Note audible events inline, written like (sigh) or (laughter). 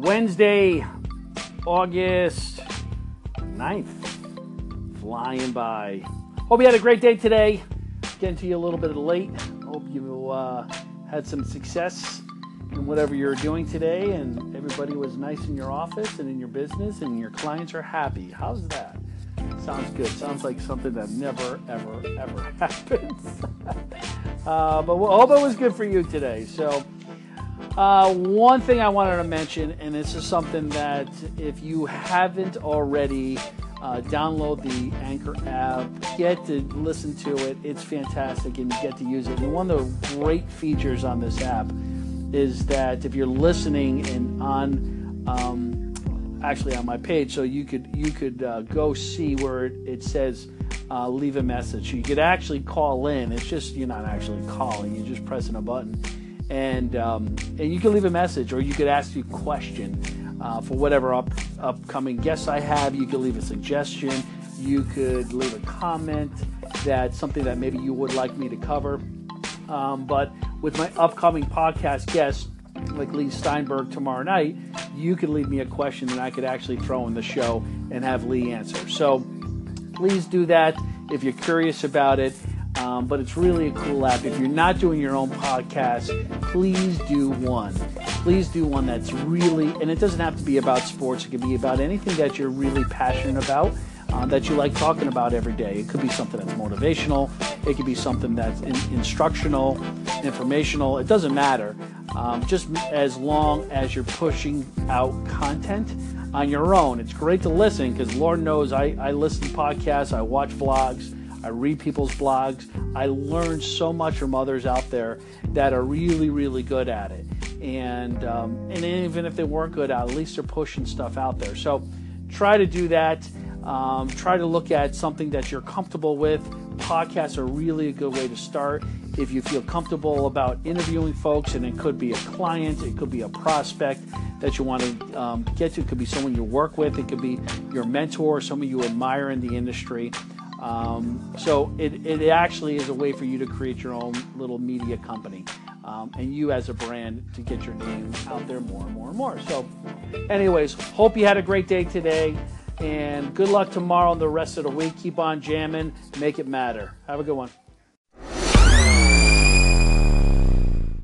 Wednesday, August 9th. Flying by. Hope you had a great day today. Getting to you a little bit late. Hope you uh, had some success in whatever you're doing today and everybody was nice in your office and in your business and your clients are happy. How's that? Sounds good. Sounds like something that never, ever, ever (laughs) happens. (laughs) uh, but I hope it was good for you today. So, uh, one thing I wanted to mention, and this is something that if you haven't already, uh, download the Anchor app, get to listen to it. It's fantastic, and you get to use it. And one of the great features on this app is that if you're listening and on um, actually on my page, so you could you could uh, go see where it, it says uh, leave a message. You could actually call in. It's just you're not actually calling; you're just pressing a button, and um, and you can leave a message, or you could ask a question uh, for whatever up, upcoming guests I have. You could leave a suggestion. You could leave a comment that's something that maybe you would like me to cover. Um, but with my upcoming podcast guests, like Leigh Steinberg tomorrow night, you could leave me a question and I could actually throw in the show and have Leigh answer. So please do that if you're curious about it. Um, but it's really a cool app. If you're not doing your own podcast, please do one. Please do one that's really, and it doesn't have to be about sports, it can be about anything that you're really passionate about uh, that you like talking about every day. It could be something that's motivational, it could be something that's in, instructional, informational. It doesn't matter. Um, just as long as you're pushing out content on your own. It's great to listen because Lord knows I, I listen to podcasts, I watch vlogs. I read people's blogs. I learn so much from others out there that are really, really good at it. And um, and even if they weren't good at, it, at least they're pushing stuff out there. So try to do that. Um, try to look at something that you're comfortable with. Podcasts are really a good way to start. If you feel comfortable about interviewing folks, and it could be a client, it could be a prospect that you want to um, get to, it could be someone you work with, it could be your mentor, someone you admire in the industry. Um, so it, it actually is a way for you to create your own little media company. Um, and you as a brand to get your name out there more and more and more. So, anyways, hope you had a great day today. And good luck tomorrow and the rest of the week. Keep on jamming, make it matter. Have a good one.